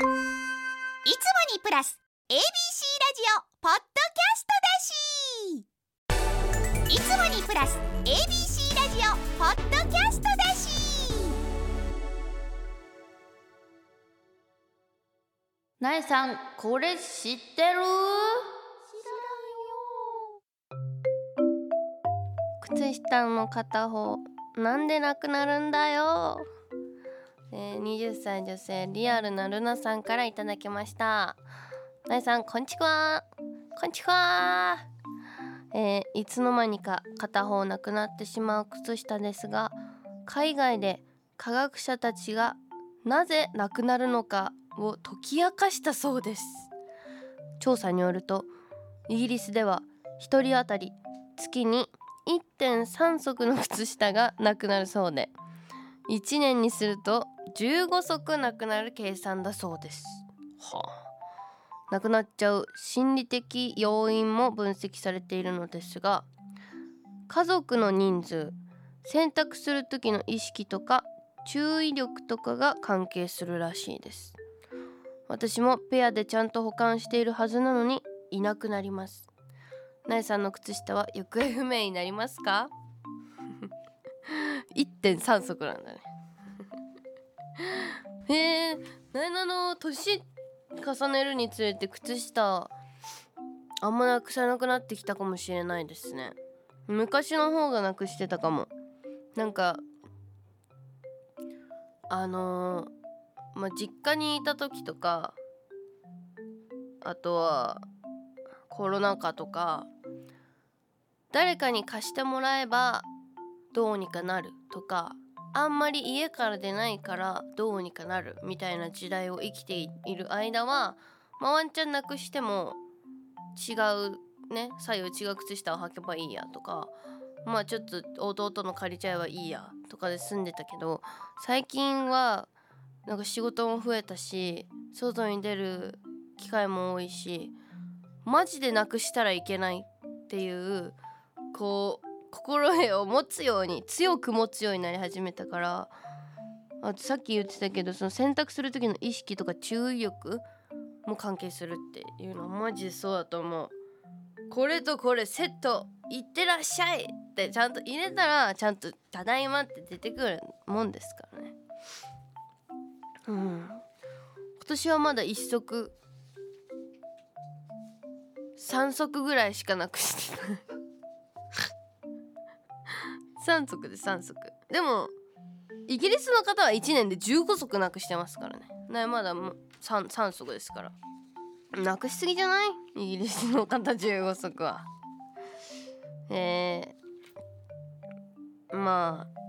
いつもにプラス ABC ラジオポッドキャストだし。いつもにプラス ABC ラジオポッドキャストだし。なえさんこれ知ってる？靴下の片方なんでなくなるんだよ、えー、20歳女性リアルなルナさんからいただきました。なえさんこんちは。こんちは。えー、いつの間にか片方なくなってしまう靴下ですが海外で科学者たちがなぜなくなるのかを解き明かしたそうです。調査によるとイギリスでは1人当たり月に1.3足の靴下がなくなるそうで。1年にすると15足なくなる計算だそうです。はあ。なくなっちゃう心理的要因も分析されているのですが家族の人数選択する時の意識とか注意力とかが関係するらしいです。私もペアでちゃんと保管しているはずなのにいなくなります。なえさんの靴下は行方不明になりますか？1.3足なんだね。へえなえなの年重ねるにつれて靴下あんまなくさなくなってきたかもしれないですね。昔の方がなくしてたかも。なんかあのーまあ、実家にいた時とかあとはコロナ禍とか誰かに貸してもらえばどうにかなるとかあんまり家から出ないからどうにかなるみたいな時代を生きている間は、まあ、ワンチャンなくしても違うね左右違う靴下を履けばいいやとかまあちょっと弟の借りちゃえばいいやとかで済んでたけど最近はなんか仕事も増えたし外に出る機会も多いしマジでなくしたらいけないっていうこう心得を持つように強く持つようになり始めたからあとさっき言ってたけどその選択する時の意識とか注意力も関係するっていうのはマジでそうだと思う。これとこれセットいってらっしゃいってちゃんと入れたらちゃんと「ただいま」って出てくるもんですからね。うん。今年はまだ1足3足ぐらいしかなくしてない。3足で3足。でもイギリスの方は1年で15足なくしてますからね。ねまだ 3, 3足ですから。なくしすぎじゃない？イギリスの方15足は。えー、まあ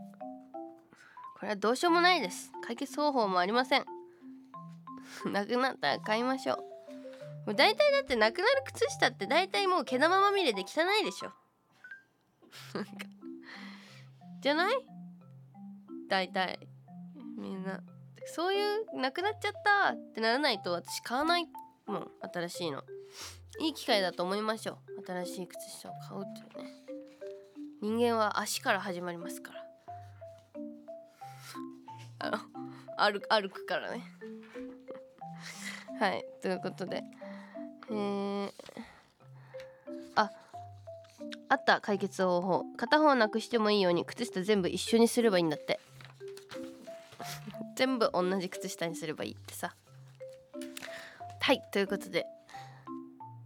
これはどうしようもないです。解決方法もありません。なくなったら買いましょう。もう大体だってなくなる靴下って大体もう毛玉まみれで汚いでしょ。じゃない？大体。みんな。そういうなくなっちゃったってならないと私買わないもん。新しいの。いい機会だと思いましょう。新しい靴下を買うっていうね。人間は足から始まりますから。あの歩歩くからね。はい。ということで。えー、あった解決方法。片方なくしてもいいように靴下全部一緒にすればいいんだって。全部同じ靴下にすればいいってさ。はいということで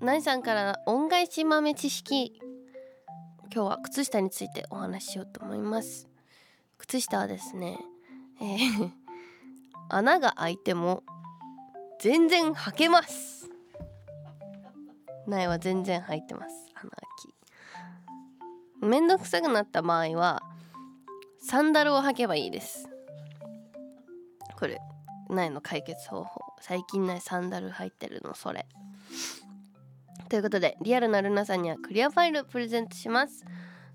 なさんから恩返し豆知識。今日は靴下についてお話ししようと思います。靴下はですねえー 穴が開いても全然履けます。苗は全然履いてます。穴開きめんどくさくなった場合はサンダルを履けばいいです。これ苗の解決方法。最近苗サンダル履いてるのそれ。ということでリアルなルナさんにはクリアファイルプレゼントします。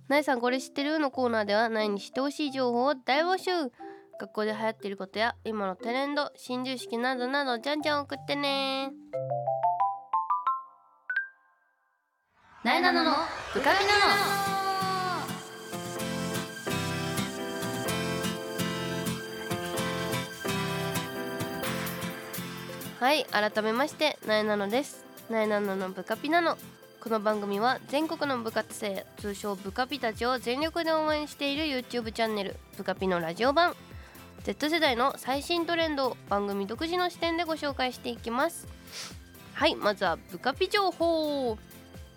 苗さんこれ知ってるのコーナーでは苗に知ってほしい情報を大募集。学校で流行っていることや今のトレンド新常識などなどじゃんじゃん送ってね。なえなののブカビなのはい改めましてなえなのです。なえなののブカピなの。この番組は全国の部活生通称ブカピたちを全力で応援している YouTube チャンネルブカピのラジオ版。Z 世代の最新トレンドを番組独自の視点でご紹介していきます。はいまずはブカピ情報。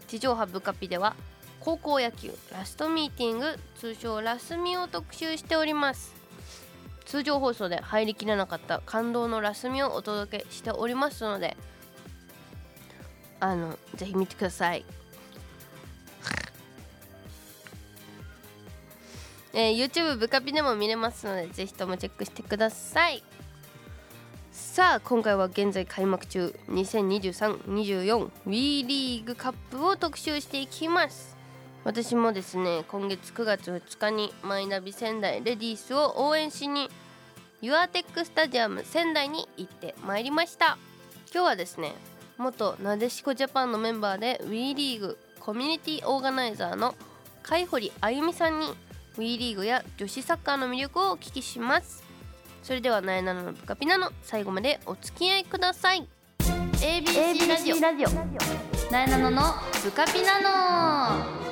地上波ブカピでは高校野球ラストミーティング通称ラスミを特集しております。通常放送で入りきらなかった感動のラスミをお届けしておりますのであのぜひ見てください。えー、YouTube ブカピでも見れますのでぜひともチェックしてください。さあ今回は現在開幕中。2023-24WE リーグカップを特集していきます。私もですね今月9月2日にマイナビ仙台レディースを応援しにユアテックスタジアム仙台に行ってまいりました。今日はですね元なでしこジャパンのメンバーで WE リーグコミュニティオーガナイザーの海堀あゆみさんに WE リーグや女子サッカーの魅力をお聞きします。それではなえなののブカピナの最後までお付き合いください。ABC ラジオ。ラジオ。なえなののブカピナの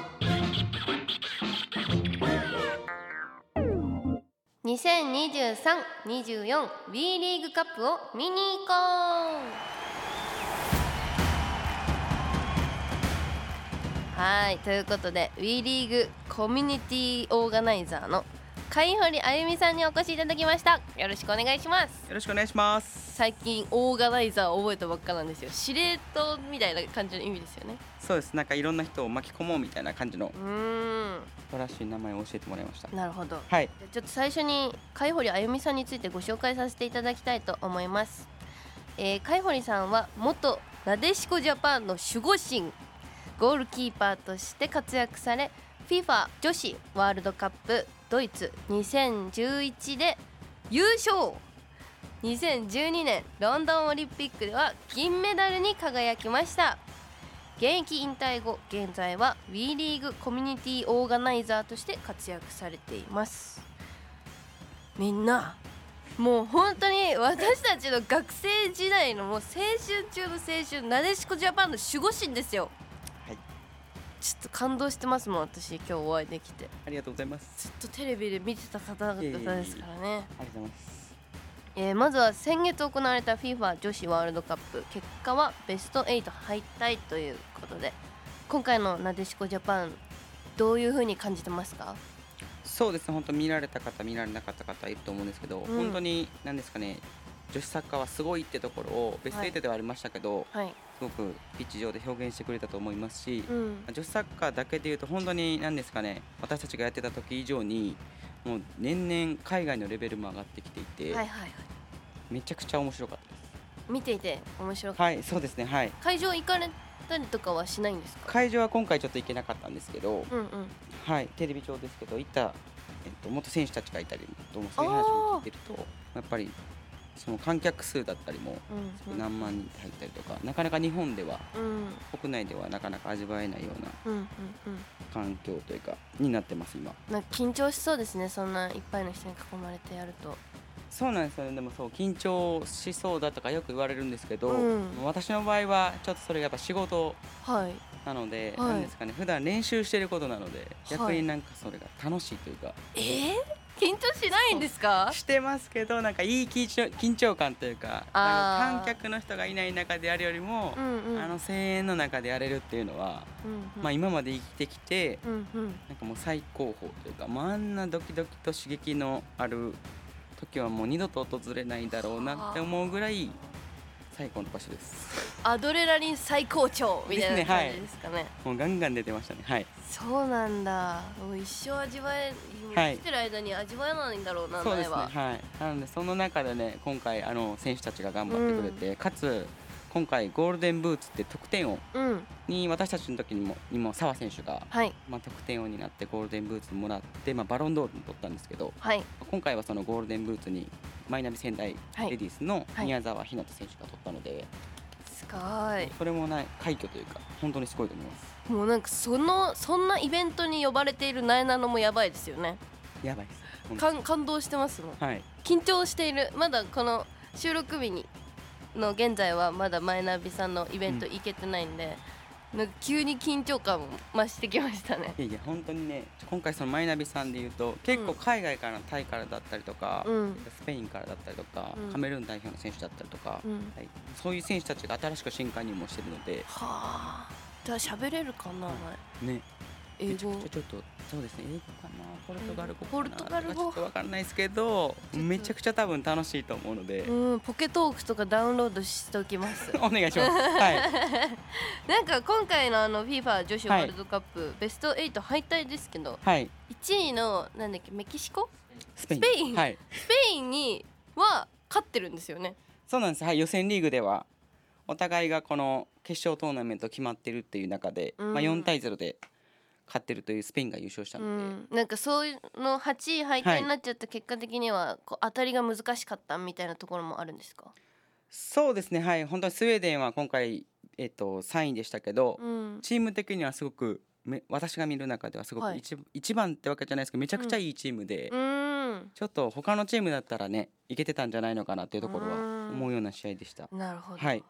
2023-24 WE リーグカップを見に行こう。はいということで WE リーグコミュニティオーガナイザーの海堀あゆみさんにお越しいただきましたよろしくお願いしますよろしくお願いします。最近オーガナイザーを覚えたばっかなんですよ司令塔みたいな感じの意味ですよねそうです。なんかいろんな人を巻き込もうみたいな感じのうーん素晴らしい名前を教えてもらいました。なるほどはい。ちょっと最初に海堀あゆみさんについてご紹介させていただきたいと思います、えー、海堀さんは元なでしこジャパンの守護神ゴールキーパーとして活躍され FIFA 女子ワールドカップドイツ。2011で優勝。2012年ロンドンオリンピックでは銀メダルに輝きました。現役引退後現在は WE リーグコミュニティオーガナイザーとして活躍されています。みんなもう本当に私たちの学生時代のもう青春中の青春なでしこジャパンの守護神ですよ。ちょっと感動してますもん私今日お会いできてありがとうございます。ずっとテレビで見てた方々ですからねありがとうございます。えーまずは先月行われた FIFA 女子ワールドカップ結果はベスト8敗退ということで今回のなでしこジャパンどういう風に感じてますか？そうですね。本当見られた方見られなかった方いると思うんですけど、うん本当に何ですかね。女子サッカーはすごいってところをベストはい8ではありましたけど、はいすごくピッチ上で表現してくれたと思いますし、うん女子サッカーだけでいうと本当に何ですかね。私たちがやってた時以上にもう年々海外のレベルも上がってきていて、はいはいはいめちゃくちゃ面白かったです。見ていて面白かっはい、そうですね。はい。た会場行かれたりとかはしないんですか？会場は今回ちょっと行けなかったんですけど、うんうんはい、テレビ上ですけど、行った、えっと、元選手たちがいたりとも、そういう話を聞いてると、やっぱりその観客数だったりも、うん何万人入ったりとか、なかなか日本では、うん。国内ではなかなか味わえないような環境というか、になってます、今。なんか緊張しそうですねそんないっぱいの人に囲まれてやると。そうなんですよね、でもそう、緊張しそうだとかよく言われるんですけど、うん。私の場合は、ちょっとそれがやっぱ仕事はい。なので、はい。なんですかね、普段練習してることなので、はい。逆になんかそれが楽しいというか、えー、緊張しないんですか？してますけどなんかいい緊張緊張感というか観客の人がいない中でやるよりも、うんうん。あの声援の中でやれるっていうのは、うんうん。まあ、今まで生きてきてうんうん。なんかもう最高峰というか、まあ、あんなドキドキと刺激のある時はもう二度と訪れないだろうなって思うぐらい最高の場所です。アドレナリン最高潮みたいな感じですかね。もうガンガン出てましたね。はい。そうなんだ。もう一生味わえ、はい。生きてる間に味わえないんだろうなそうですね。苗ははい。なのでその中でね今回あの選手たちが頑張ってくれて、かつ今回ゴールデンブーツって得点王うん。に私たちの時にもにも澤選手が、はい。まあ、得点王になってゴールデンブーツもらって、まあ、バロンドールも取ったんですけどはい。今回はそのゴールデンブーツにマイナビ仙台はい。レディースのはい。宮沢ひなた選手が取ったので、すごい。それもない快挙というか本当にすごいと思います。もうなんかそのそんなイベントに呼ばれているなえなのもやばいですよね。やばいです。感感動してますもん。はい。緊張している。まだこの収録日にの現在はまだマイナビさんのイベント行けてないんで、なんか急に緊張感も増してきましたね。いやいや本当にね今回そのマイナビさんで言うと結構海外からタイからだったりとか、うん。スペインからだったりとか、うん。カメルーン代表の選手だったりとか、うん。はい、そういう選手たちが新しく新加入もしてるので。はあ。じゃあ喋れるかな、ね英語。くちょっとそうですね英語かな。ポルトガル語かな。ポルトガル語。ちょっとわからないですけどと。めちゃくちゃ多分楽しいと思うので、うんポケトークとかダウンロードしておきます。お願いします。はい。なんか今回のあの FIFA 女子ワールドカップ、ベスト8敗退ですけどはい。1位のなんだっけメキシコ？スペイン。スペイン。はい。スペインには勝ってるんですよね。そうなんです。はい。予選リーグではお互いがこの決勝トーナメント決まってるっていう中で、うん。まあ、4対0で勝ってるというスペインが優勝したうので、ん。なんかそういうの8位敗退になっちゃった結果的にはこう当たりが難しかったみたいなところもあるんですか？そうですね。はい。本当にスウェーデンは今回、えっと、3位でしたけど、うん。チーム的にはすごくめ私が見る中ではすごはい。く一,、一番ってわけじゃないですけどめちゃくちゃいいチームで、うん。ちょっと他のチームだったらねいけてたんじゃないのかなっていうところはうん。思うような試合でした。なるほど、はい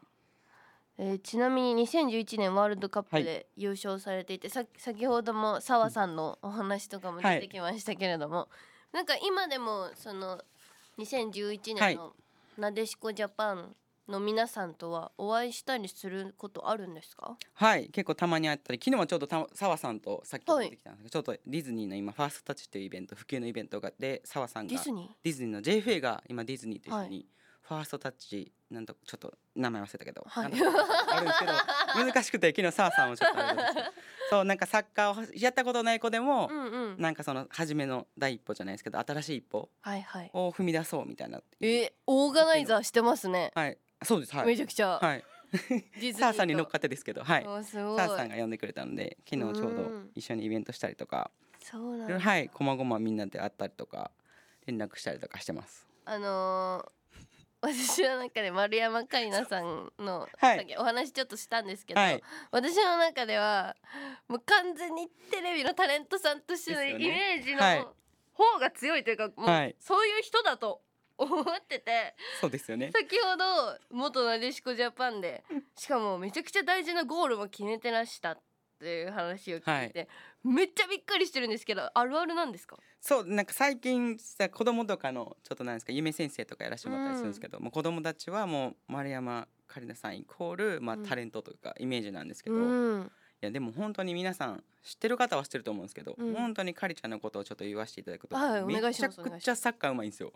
えーちなみに2011年ワールドカップはで優勝されていて、さ先ほども澤さんのお話とかも出てきましたけれども、なんか今でもその2011はい。年のなでしこジャパンの皆さんとはお会いしたりすることあるんですか？はい。結構たまにあったり昨日はちょうどた澤さんとさっきはい。出てきたんですけど、ちょっとディズニーの今ファーストタッチというイベント普及のイベントがで澤さんがディズニー？ディズニーの JFA が今ディズニーと一緒にファーストタッチなんとちょっと名前忘れたけど、はい。あるんですけど 難しくて昨日澤さんをちょっとあれですけど。そうなんかサッカーをやったことない子でも、うんうん。なんかその初めの第一歩じゃないですけど新しい一歩はいはい。を踏み出そうみたいなえーオーガナイザーしてますね、はい。そうですはい。めちゃくちゃ、はい。ディズニーと。サーさんに乗っかってですけどはい。おすごい。サーさんが呼んでくれたので昨日ちょうどうん。一緒にイベントしたりとか。そうなんだ。はい。こまごまみんなで会ったりとか連絡したりとかしてます。あのー私の中で丸山桂里奈さんの、はい。さっきお話ちょっとしたんですけど、はい。私の中ではもう完全にテレビのタレントさんとしてのイですよね。メージはい。の方が強いというか、もうはい。そういう人だと思っててそうですよね。先ほど元なでしこジャパンでしかもめちゃくちゃ大事なゴールも決めてらしたっていう話を聞いて、めっちゃびっくりしてるんですけどあるあるなんですか？そうなんか最近さ子供とかのちょっとなんですか夢先生とかやらせてもらったりするんですけど、もう子供たちはもう丸山桂里奈さんイコール、まあうん。タレントというかイメージなんですけど、ういんやでも本当に皆さん知ってる方は知ってると思うんですけど、うん。本当にかりちゃんのことをちょっと言わせていただくと、はいめちゃくちゃサッカーうまいんですよ。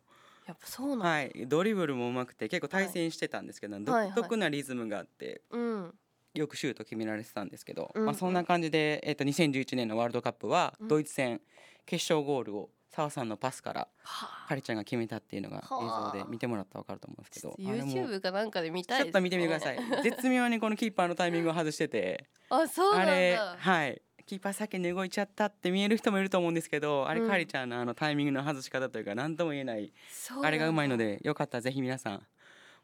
やっぱそうなんだ、はい、ドリブルもうまくて結構対戦してたんですけど、はい。独特なリズムがあってうんよくシュート決められてたんですけど、うんうん。まあ、そんな感じで、えっと2011年のワールドカップはうん。ドイツ戦決勝ゴールを澤さんのパスからはあ。かりちゃんが決めたっていうのがはあ。映像で見てもらったら分かると思うんですけど YouTube かなんかで見たいです、ね、ちょっと見てみてください。絶妙にこのキーパーのタイミングを外しててあそうなんれはい。キーパー先に動いちゃったって見える人もいると思うんですけどあれうんかりちゃんのあのタイミングの外し方というか何とも言えない。あれがうまいのでよかったらぜひ皆さん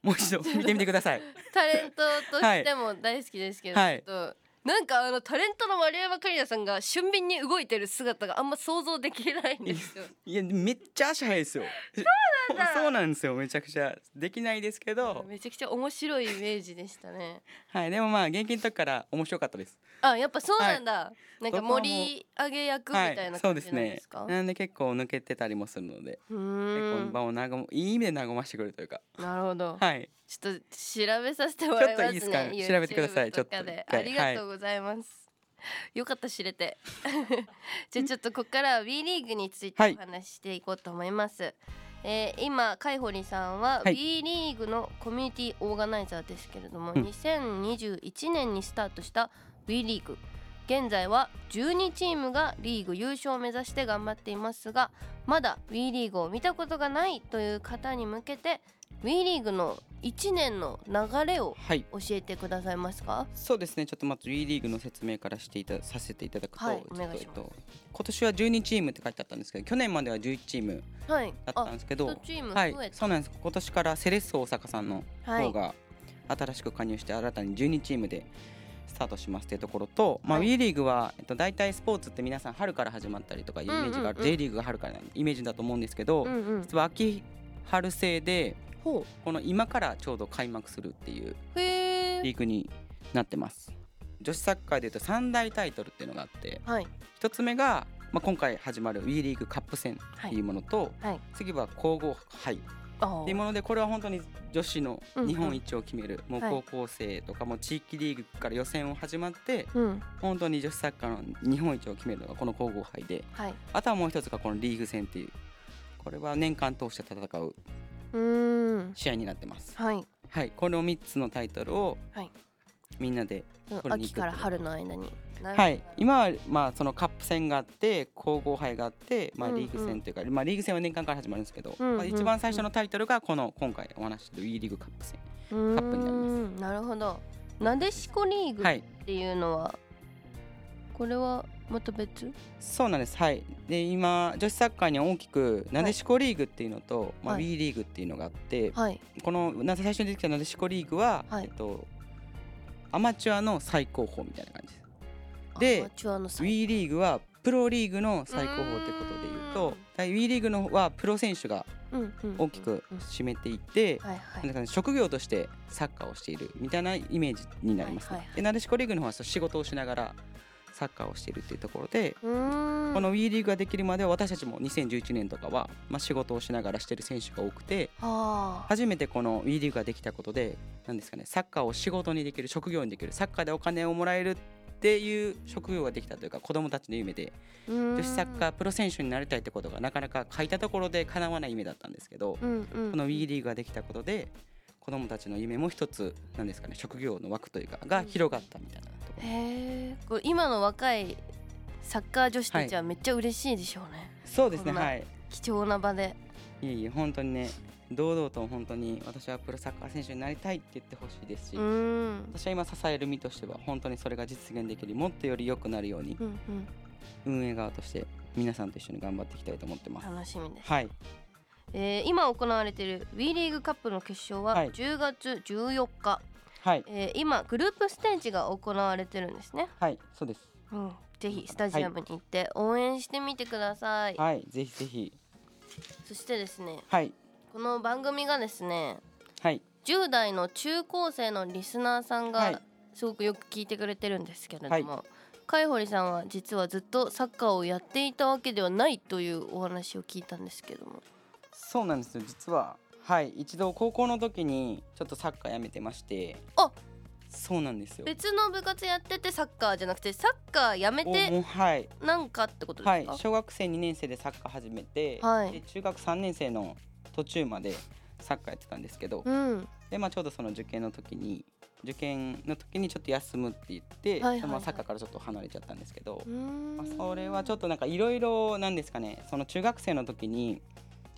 もう一度見てみてください。タレントとしても大好きですけど、はい。ちょっとなんかあのタレントの丸山桂里奈さんが俊敏に動いてる姿があんま想像できないんですよ。い やめっちゃ足速いですよ。そうなんだ。そうなんですよ。めちゃくちゃできないですけど。めちゃくちゃ面白いイメージでしたね。はい。でもまあ現金の時から面白かったです。あやっぱそうなんだ。なんか盛り上げ役みはいたいなそう感じですねなんですか。なんで結構抜けてたりもするので。う結構場を和むいい意味で和ましてくれるというか。なるほど。はいちょっと調べさせてもらいますね。ちょっといいですか？調べてくださいちょっとでありがとうございます。よかった知れて。じゃあちょっとここからは WE リーグについてはいお話ししていこうと思います。えー今カイホリさんははい WE リーグのコミュニティオーガナイザーですけれども、うん2021年にスタートした WE リーグ現在は12チームがリーグ優勝を目指して頑張っていますがまだ WE リーグを見たことがないという方に向けて WE リーグの1年の流れをはい。教えてくださいますか？そうですね。ちょっとまず WE リーグの説明からしていたさせていただくと、はいちょっとお願いします。えっと今年は12チームって書いてあったんですけど去年までは11チームはい。だったんですけど1チームはい。増えた。そうなんです。今年からセレッソ大阪さんのはい。方が新しく加入して新たに12チームでスタートしますというところと、まあ、はい WE リーグは、えっと、大体スポーツって皆さん春から始まったりとかいうイメージがある、うんうんうん。J リーグが春からのイメージだと思うんですけど、うんうん。実は秋春制でほこの今からちょうど開幕するっていうリーグになってます。女子サッカーでいうと3大タイトルっていうのがあってはい。1つ目が、まあ、今回始まる WE リーグカップ戦っていうものと、はい。次は皇后杯。あっていうものでこれは本当に女子のうんうん。日本一を決める、もうはい。高校生とかも地域リーグから予選を始まってうん。本当に女子サッカーの日本一を決めるのがこの皇后杯ではい。あとはもう一つがこのリーグ戦っていうこれは年間通して戦う試合になってます。はい。はい。この3つのタイトルをはいみんなで秋から春の間に。はい。今はまあそのカップ戦があって皇后杯があってまあうんうん。リーグ戦というか、まあリーグ戦は年間から始まるんですけど、うんうんまあ、一番最初のタイトルがこの今回お話しする WE リーグカップ戦。カップになります。なるほど。なでしこリーグっはい。ていうのは、これはまた別？そうなんです。はい。で今女子サッカーには大きくなでしこリーグっていうのと、まあ、はい。WE リーグっていうのがあって、はい。このな最初に出てきたなでしこリーグは、はい。えっとアマチュアの最高峰みたいな感じです。でアマチュアの最 WE リーグはプロリーグの最高峰ってことでいうとだ WE リーグのはプロ選手が大きく占めていて、職業としてサッカーをしているみたいなイメージになりますね。はいはいはい。でなでしこリーグの方はそう仕事をしながらサッカーをしているっていうところで、この WE リーグができるまでは私たちも2011年とかは、まあ、仕事をしながらしてる選手が多くてはあ。初めてこの WE リーグができたことでなんですかねサッカーを仕事にできる職業にできるサッカーでお金をもらえるっていう職業ができたというか子供たちの夢で女女子サッカープロ選手になりたいってことがなかなか書いたところで叶わない夢だったんですけど、うんうんこの WE リーグができたことで子供たちの夢も一つなんですかね。職業の枠というかが広がったみたいなところ、へえ今の若いサッカー女子たちはめっちゃ嬉しいでしょうね、そうですねはい。貴重な場で。いえいえ本当にね堂々と本当に私はプロサッカー選手になりたいって言ってほしいですし、私は今支える身としては本当にそれが実現できるもっとより良くなるようにうんうん。運営側として皆さんと一緒に頑張っていきたいと思ってます。楽しみです、はい、えー今行われている WE リーグカップの決勝ははい。10月14日、はい、えー今グループステージが行われてるんですね、はい、そうです。うん、ぜひスタジアムに行って応援してみてください、はい、ぜひぜひ。そしてですねはい、この番組がですねはい、10代の中高生のリスナーさんはい。がすごくよく聞いてくれてるんですけれども、は海堀さんは実はずっとサッカーをやっていたわけではないというお話を聞いたんですけどもそうなんですよ。実は、はい、一度高校の時にちょっとサッカーやめてまして。あ！そうなんですよ。別の部活やっててサッカーじゃなくてサッカーやめおもてうはい、なんかってことはいですか、、小学生2年生でサッカー始めて、はい。で中学3年生の途中までサッカーやってたんですけど、うん。でまあちょうどその受験の時に受験の時にちょっと休むって言って、はいはいはい。ままサッカーからちょっと離れちゃったんですけど、うーん。まあ、それはちょっとなんかいろいろなんですかね。その中学生の時に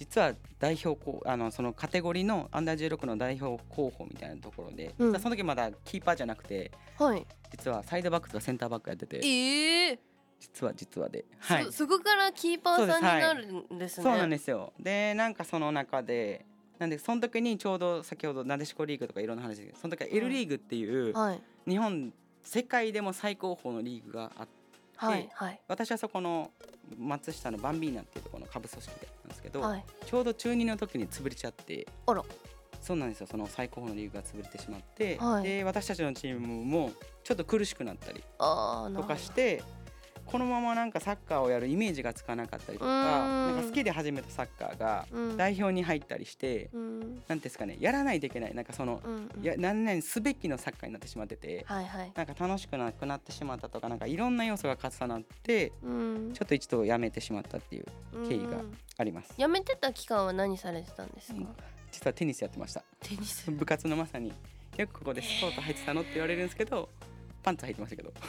実は代表候あのそのカテゴリーのアンダー16の代表候補みたいなところで、うん。その時まだキーパーじゃなくてはい。実はサイドバックとかセンターバックやっててええ実は実はで、そそこからキーパーさんになるんですね。そうなんですよ。でなんかその中でなんでその時にちょうど先ほどなでしこリーグとかいろんな話でその時は L リーグっていうはい。日本世界でも最高峰のリーグがあってはいはい。私はそこの松下のバンビーナっていうところの下部組織でなんですけど、はい。ちょうど中2の時に潰れちゃってあら。そうなんですよ。その最高峰のリーグが潰れてしまって、はい。で私たちのチームもちょっと苦しくなったりとかしてこのままなんかサッカーをやるイメージがつかなかったりとかなんか好きで始めたサッカーがうん。代表に入ったりして、うん。なんていうんですかねやらないといけない。なんかその、や何々すべきのサッカーになってしまってて、なんか楽しくなくなってしまったとかなんかいろんな要素が重なってうん。ちょっと一度やめてしまったっていう経緯がうん。あります。辞めてた期間は何されてたんですか、うん。実はテニスやってました。テニス。部活のまさによくここでスポーツ入ってたのって言われるんですけどパンツ履いてましたけど。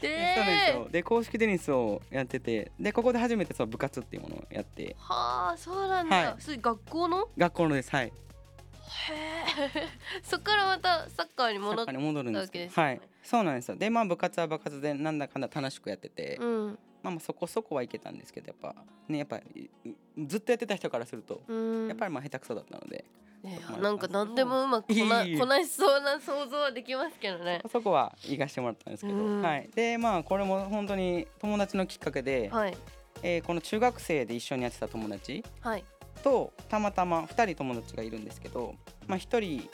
でそうなんですよ。で公式テニスをやっててでここで初めてその部活っていうものをやって。はあそうなんだ、はい。それ学校の？学校のです。はい。へえ そっからまたサッカーにサ戻ってッカーに戻るんですけど。わけですよねはい。そうなんですよ。でまあ部活は部活でなんだかんだ楽しくやってて、うん。まあまあそこそこはいけたんですけどやっぱ。ねやっぱずっとやってた人からすると、うん。やっぱりまあ下手くそだったのでねなんか何でもう。まくこなこなしそうな想像はできますけどね。そこは行かしてもらったんですけど、うん。はい。でまあこれも本当に友達のきっかけで、はい。えーこの中学生で一緒にやってた友達はい。とたまたま2人友達がいるんですけど、まあ、1人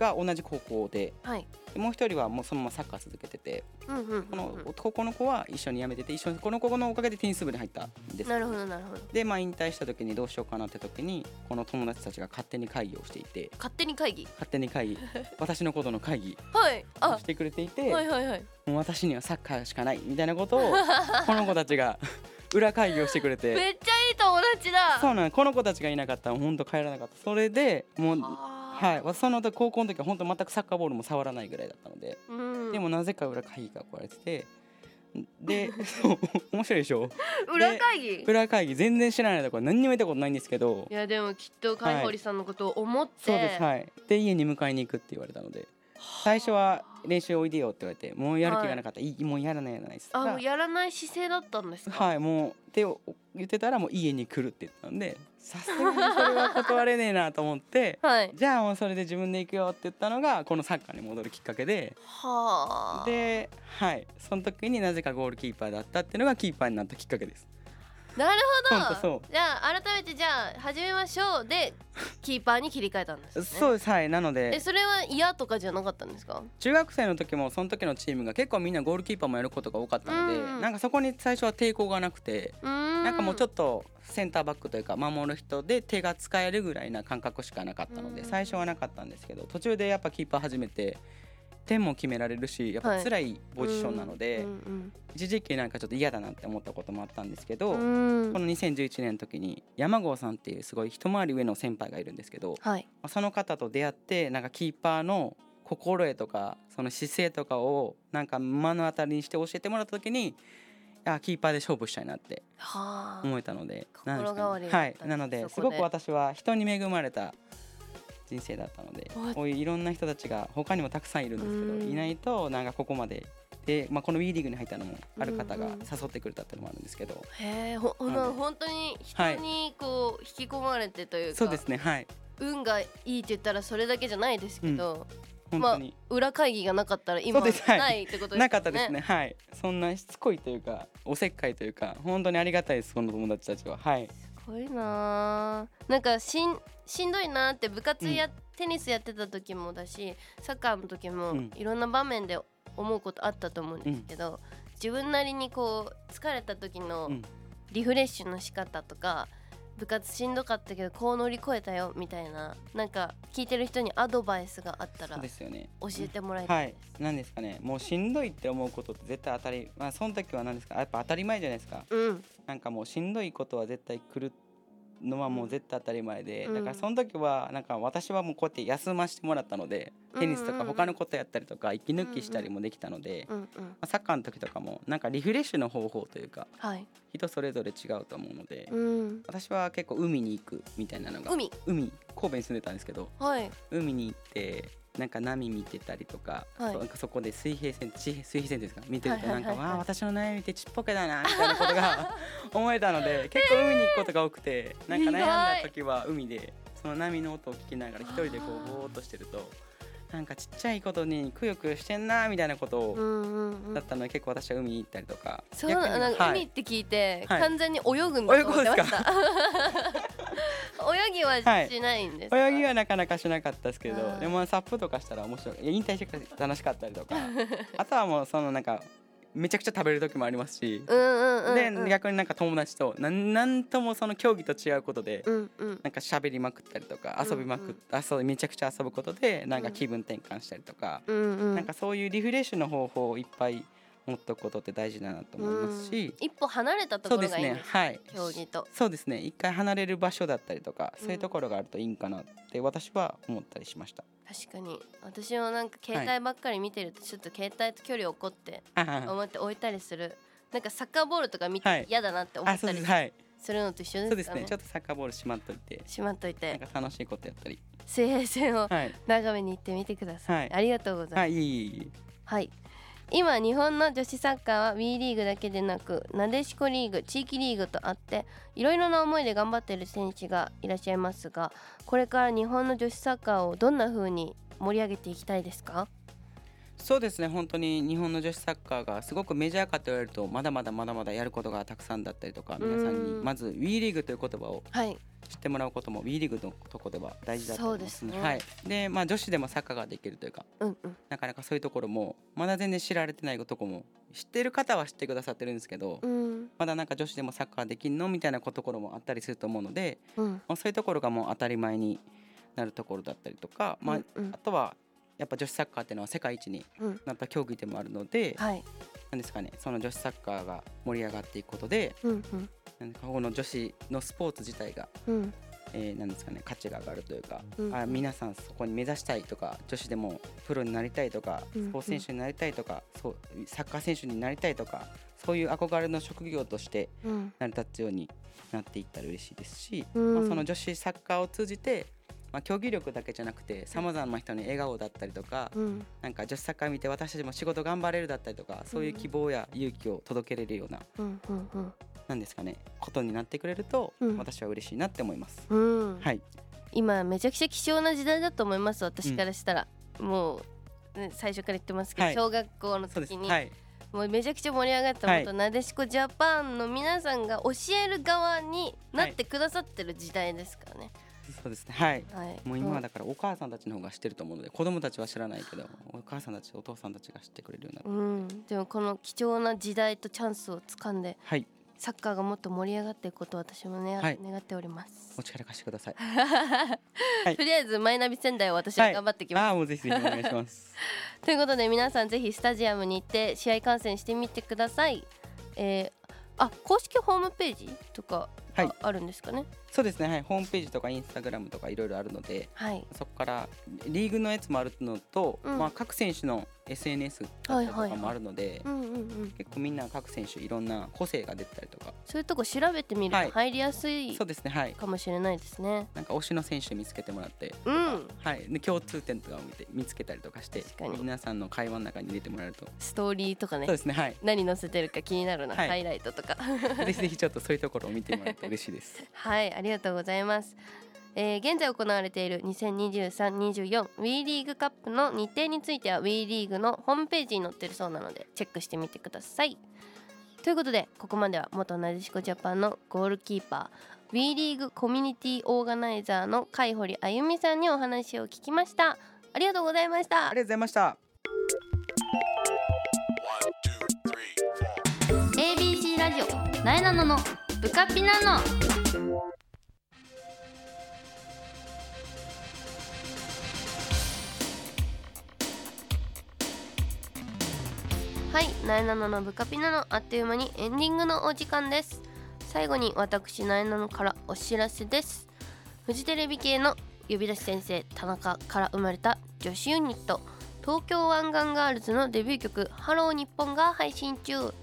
が同じ高校ではい。でもう1人はもうそのままサッカー続けててうんうんうんうん。この高の子は一緒に辞めてて一緒にこの子のおかげでテニス部に入った。んですなるほどなるほど。でまあ引退した時にどうしようかなって時にこの友達たちが勝手に会議をしていて。勝手に会議？勝手に会議。私のことの会議。はい。あ。をしてくれていて、はいはいはい。もう私にはサッカーしかないみたいなことを この子たちが 裏会議をしてくれて。めっちゃいい友達だ。そうなの。この子たちがいなかったら本当帰らなかった。それでもうははいその時高校の時は本当全くサッカーボールも触らないぐらいだったので、い、うん、でもなぜか裏会議が来られててで 面白いでしょ？裏会議？裏会議全然知らないところ何にも見たことないんですけどいやでもきっと海堀さんのことを思って、そうですはい。で家に迎えに行くって言われたので最初は練習おいでよって言われてもうやる気がなかった、い、いもうやらないやらないですあもうやらない姿勢だったんですか？はいもうって言ってたらもう家に来るって言ったんで さすがにそれは断れねえなと思ってはい。じゃあもうそれで自分で行くよって言ったのがこのサッカーに戻るきっかけで。はあ。ではい。その時になぜかゴールキーパーだったっていうのがキーパーになったきっかけですなるほど。じゃあ改めてじゃあ始めましょうで キーパーに切り替えたんですね。そうです。はい。なのでえそれは嫌とかじゃなかったんですか？中学生の時もその時のチームが結構みんなゴールキーパーもやることが多かったので、うん。なんかそこに最初は抵抗がなくて、ん。なんかもうちょっとセンターバックというか守る人で手が使えるぐらいな感覚しかなかったので、うん。最初はなかったんですけど途中でやっぱキーパー始めて点も決められるしやっぱ辛いポジションなので、うん一時期なんかちょっと嫌だなって思ったこともあったんですけど、うん。うんこの2011年の時に山郷さんっていうすごい一回り上の先輩がいるんですけど、はい。まあその方と出会ってなんかキーパーの心得とかその姿勢とかをなんか目の当たりにして教えてもらった時にあキーパーで勝負したいなってはあ。思えたので心なんですか変わりねはい。なので。すごく私は人に恵まれた人生だったのでわこういういろんな人たちが他にもたくさんいるんですけうん。どいないとなんかここまでで、まあ、この WE リーグに入ったのもある方がうんうん。誘ってくれたっていうのもあるんですけどへえほ本当にはい人にこう引き込まれてというか、そうですねはい。運がいいって言ったらそれだけじゃないですけど、本当に。裏会議がなかったら今ないってことですね。なかったですねはい。そんなしつこいというかおせっかいというか本当にありがたいですこの友達たちは。はい。すごいなあなんかしんしんどいなって部活や、テニスやってた時もだしサッカーの時もうん。いろんな場面で思うことあったと思うんですけど、自分なりにこう疲れた時のうん。リフレッシュの仕方とか部活しんどかったけどこう乗り越えたよみたいななんか聞いてる人にアドバイスがあったらですよね。教えてもらいたはいいです。なんですかね。もうしんどいって思うことって絶対当たりまあその時は何ですかやっぱ当たり前じゃないですか。うん、なんかもうしんどいことは絶対来るのはもう絶対当たり前で、うん。だからその時はなんか私はもうこうやって休ませてもらったのでテニスとか他のことやったりとか息抜きしたりもできたので、まうんうん。あ、サッカーの時とかもなんかリフレッシュの方法というかはい、人それぞれ違うと思うので、うん、私は結構海に行くみたいなのが海？海神戸に住んでたんですけどはい。海に行ってなんか波見てたりとか、はい。そなんかそこで水平線水水平線ですか？見てるとなんかわあ私の悩みってちっぽけだなみたいなことが 思えたので結構海に行くことが多くてなんか悩んだ時は海でその波の音を聞きながら一人でこうぼーっとしてるとなんかちっちゃいことにくよくよしてんなみたいなことだったので結構私は海に行ったりとかそうなんかはい。海って聞いて、はい。完全に泳ぐんだと思ってました。泳 ぎははいしないんですか、泳ぎはなかなかしなかったですけどでもサップとかしたら面白い。引退してから楽しかったりとか。あとはもうそのなんかめちゃくちゃ食べる時もありますし、うんうんうんうん、で逆になんか友達となんなんともその競技と違うことで、うんうん。なんか喋りまくったりとかうん。遊びまくっ、遊びめちゃくちゃ遊ぶことでなんか気分転換したりとか、うんうん。なんかそういうリフレッシュの方法をいっぱい持っとくことって大事だなと思いますし、うん。一歩離れたところがいいんですね。はい。競技と。そうですね。一回離れる場所だったりとか、うん。そういうところがあるといいんかなって私は思ったりしました。確かに。私もなんか携帯ばっかり見てるとちょっと携帯と距離を置こうってあ思って置いたりする。なんかサッカーボールとか見はい。て嫌だなって思あったりす。るのと一緒そうでかね。ですすね。ちょっとサッカーボールしまっといて。しまっといなんてか楽しいことやったり。水平線をはい。眺めに行ってみてください、はい。ありがとうございます。はいはい今日本の女子サッカーは WE リーグだけでなくなでしこリーグ地域リーグとあっていろいろな思いで頑張っている選手がいらっしゃいますがこれから日本の女子サッカーをどんな風に盛り上げていきたいですか？そうですね。本当に日本の女子サッカーがすごくメジャーかと言われるとまだまだまだまだやることがたくさんだったりとか皆さんにうんまず WE リーグという言葉をはい。知ってもらうことも WE リーグのとこでは大事だと思います。ね。はい、でまあ女子でもサッカーができるというかうんうん。なかなかそういうところもまだ全然知られてないとこも知ってる方は知ってくださってるんですけど、うん。まだなんか女子でもサッカーできんのみたいなところもあったりすると思うので、うん。まあ、そういうところがもう当たり前になるところだったりとか、まあうんうん。あとはやっぱ女子サッカーっていうのは世界一にうん。なった競技でもあるので、はい。なんですかねその女子サッカーが盛り上がっていくことでうんうん。なんかこの女子のスポーツ自体が、うん。えーなんですかね価値が上がるというか、うんあ皆さんそこに目指したいとか女子でもプロになりたいとかうん。スポーツ選手になりたいとか、そうサッカー選手になりたいとかそういう憧れの職業としてうん。成り立つようになっていったら嬉しいですし、うん。まあ、その女子サッカーを通じて、まあ、競技力だけじゃなくてさまざまな人に笑顔だったりとか、うん。なんか女子サッカー見て私たちも仕事頑張れるだったりとかそういう希望や勇気を届けれるような、うんうんなんですかねことになってくれると、うん。私は嬉しいなって思います。うん。うんはい、今めちゃくちゃ貴重な時代だと思います私からしたら、もう、ね、最初から言ってますけど、はい。小学校の時に、はい。もうめちゃくちゃ盛り上がった、はい。本当なでしこジャパンの皆さんが教える側になってくださってる時代ですからね。そうですね。はい。はい。もう今はだからお母さんたちの方が知ってると思うので子供たちは知らないけどお母さんたちお父さんたちが知ってくれるようなうん、でもこの貴重な時代とチャンスをつかんではい。サッカーがもっと盛り上がっていくことを私もね、はい。願っております。お。力貸してください。い。とりあえずマイナビ仙台を私は頑張ってきます。ああもうぜひぜひお願いします。ということで皆さんぜひスタジアムに行って試合観戦してみてください。えー、あ公式ホームページとかはい。ああるんですかね。そうですね。はい。ホームページとかインスタグラムとかいろいろあるのではい。そこからリーグのやつもあるのと、うん。まあ各選手の SNS だったりとかもあるので。結構みんな各選手いろんな個性が出てたりとかそういうとこ調べてみるはいと入りやすいそうですねはいかもしれないですね。なんか推しの選手見つけてもらってうん。はいで共通点とかを見て見つけたりとかして皆さんの会話の中に入れてもらえるとストーリーとかねそう。ですねはい何載せてるか気になるな、はいハイライトとか。ぜひぜひちょっとそういうところを見てもらえると嬉しいですはい、ありがとうございます。えー現在行われている 2023-24WE リーグカップの日程については WE リーグのホームページに載ってるそうなのでチェックしてみてください。ということでここまでは元なでしこジャパンのゴールキーパー WE リーグコミュニティオーガナイザーの海堀あゆみさんにお話を聞きました。ありがとうございましたありが。とうございました ABC ラジオなえなののブカピナのはい、なえなののブカピナのあっという間にエンディングのお時間です。最後に私なえなのからお知らせです。フジテレビ系の呼び出し先生田中から生まれた女子ユニット東京湾岸ガールズのデビュー曲「ハロー日本が配信中。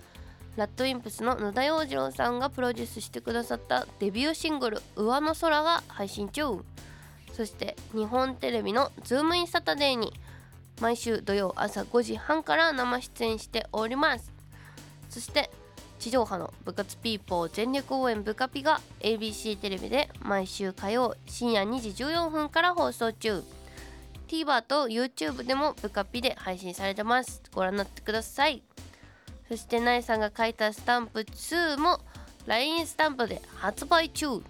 RADWIMPS の野田洋次郎さんがプロデュースしてくださったデビューシングル「上の空」が配信中。そして日本テレビの「ズームインサタデー」に毎週土曜朝5時半から生出演しております。そして地上波の部活ピーポー全力応援部カピが ABC テレビで毎週火曜深夜2時14分から放送中。TVer と YouTube でも部カピで配信されてます。ご覧になってください。そしてナイさんが書いたスタンプ2も LINE スタンプで発売中。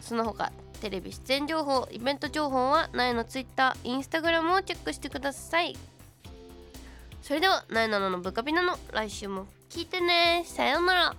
その他テレビ出演情報イベント情報はなえの Twitter、Instagram をチェックしてください。それではなえなののブカピナの来週も聞いてね。さようなら。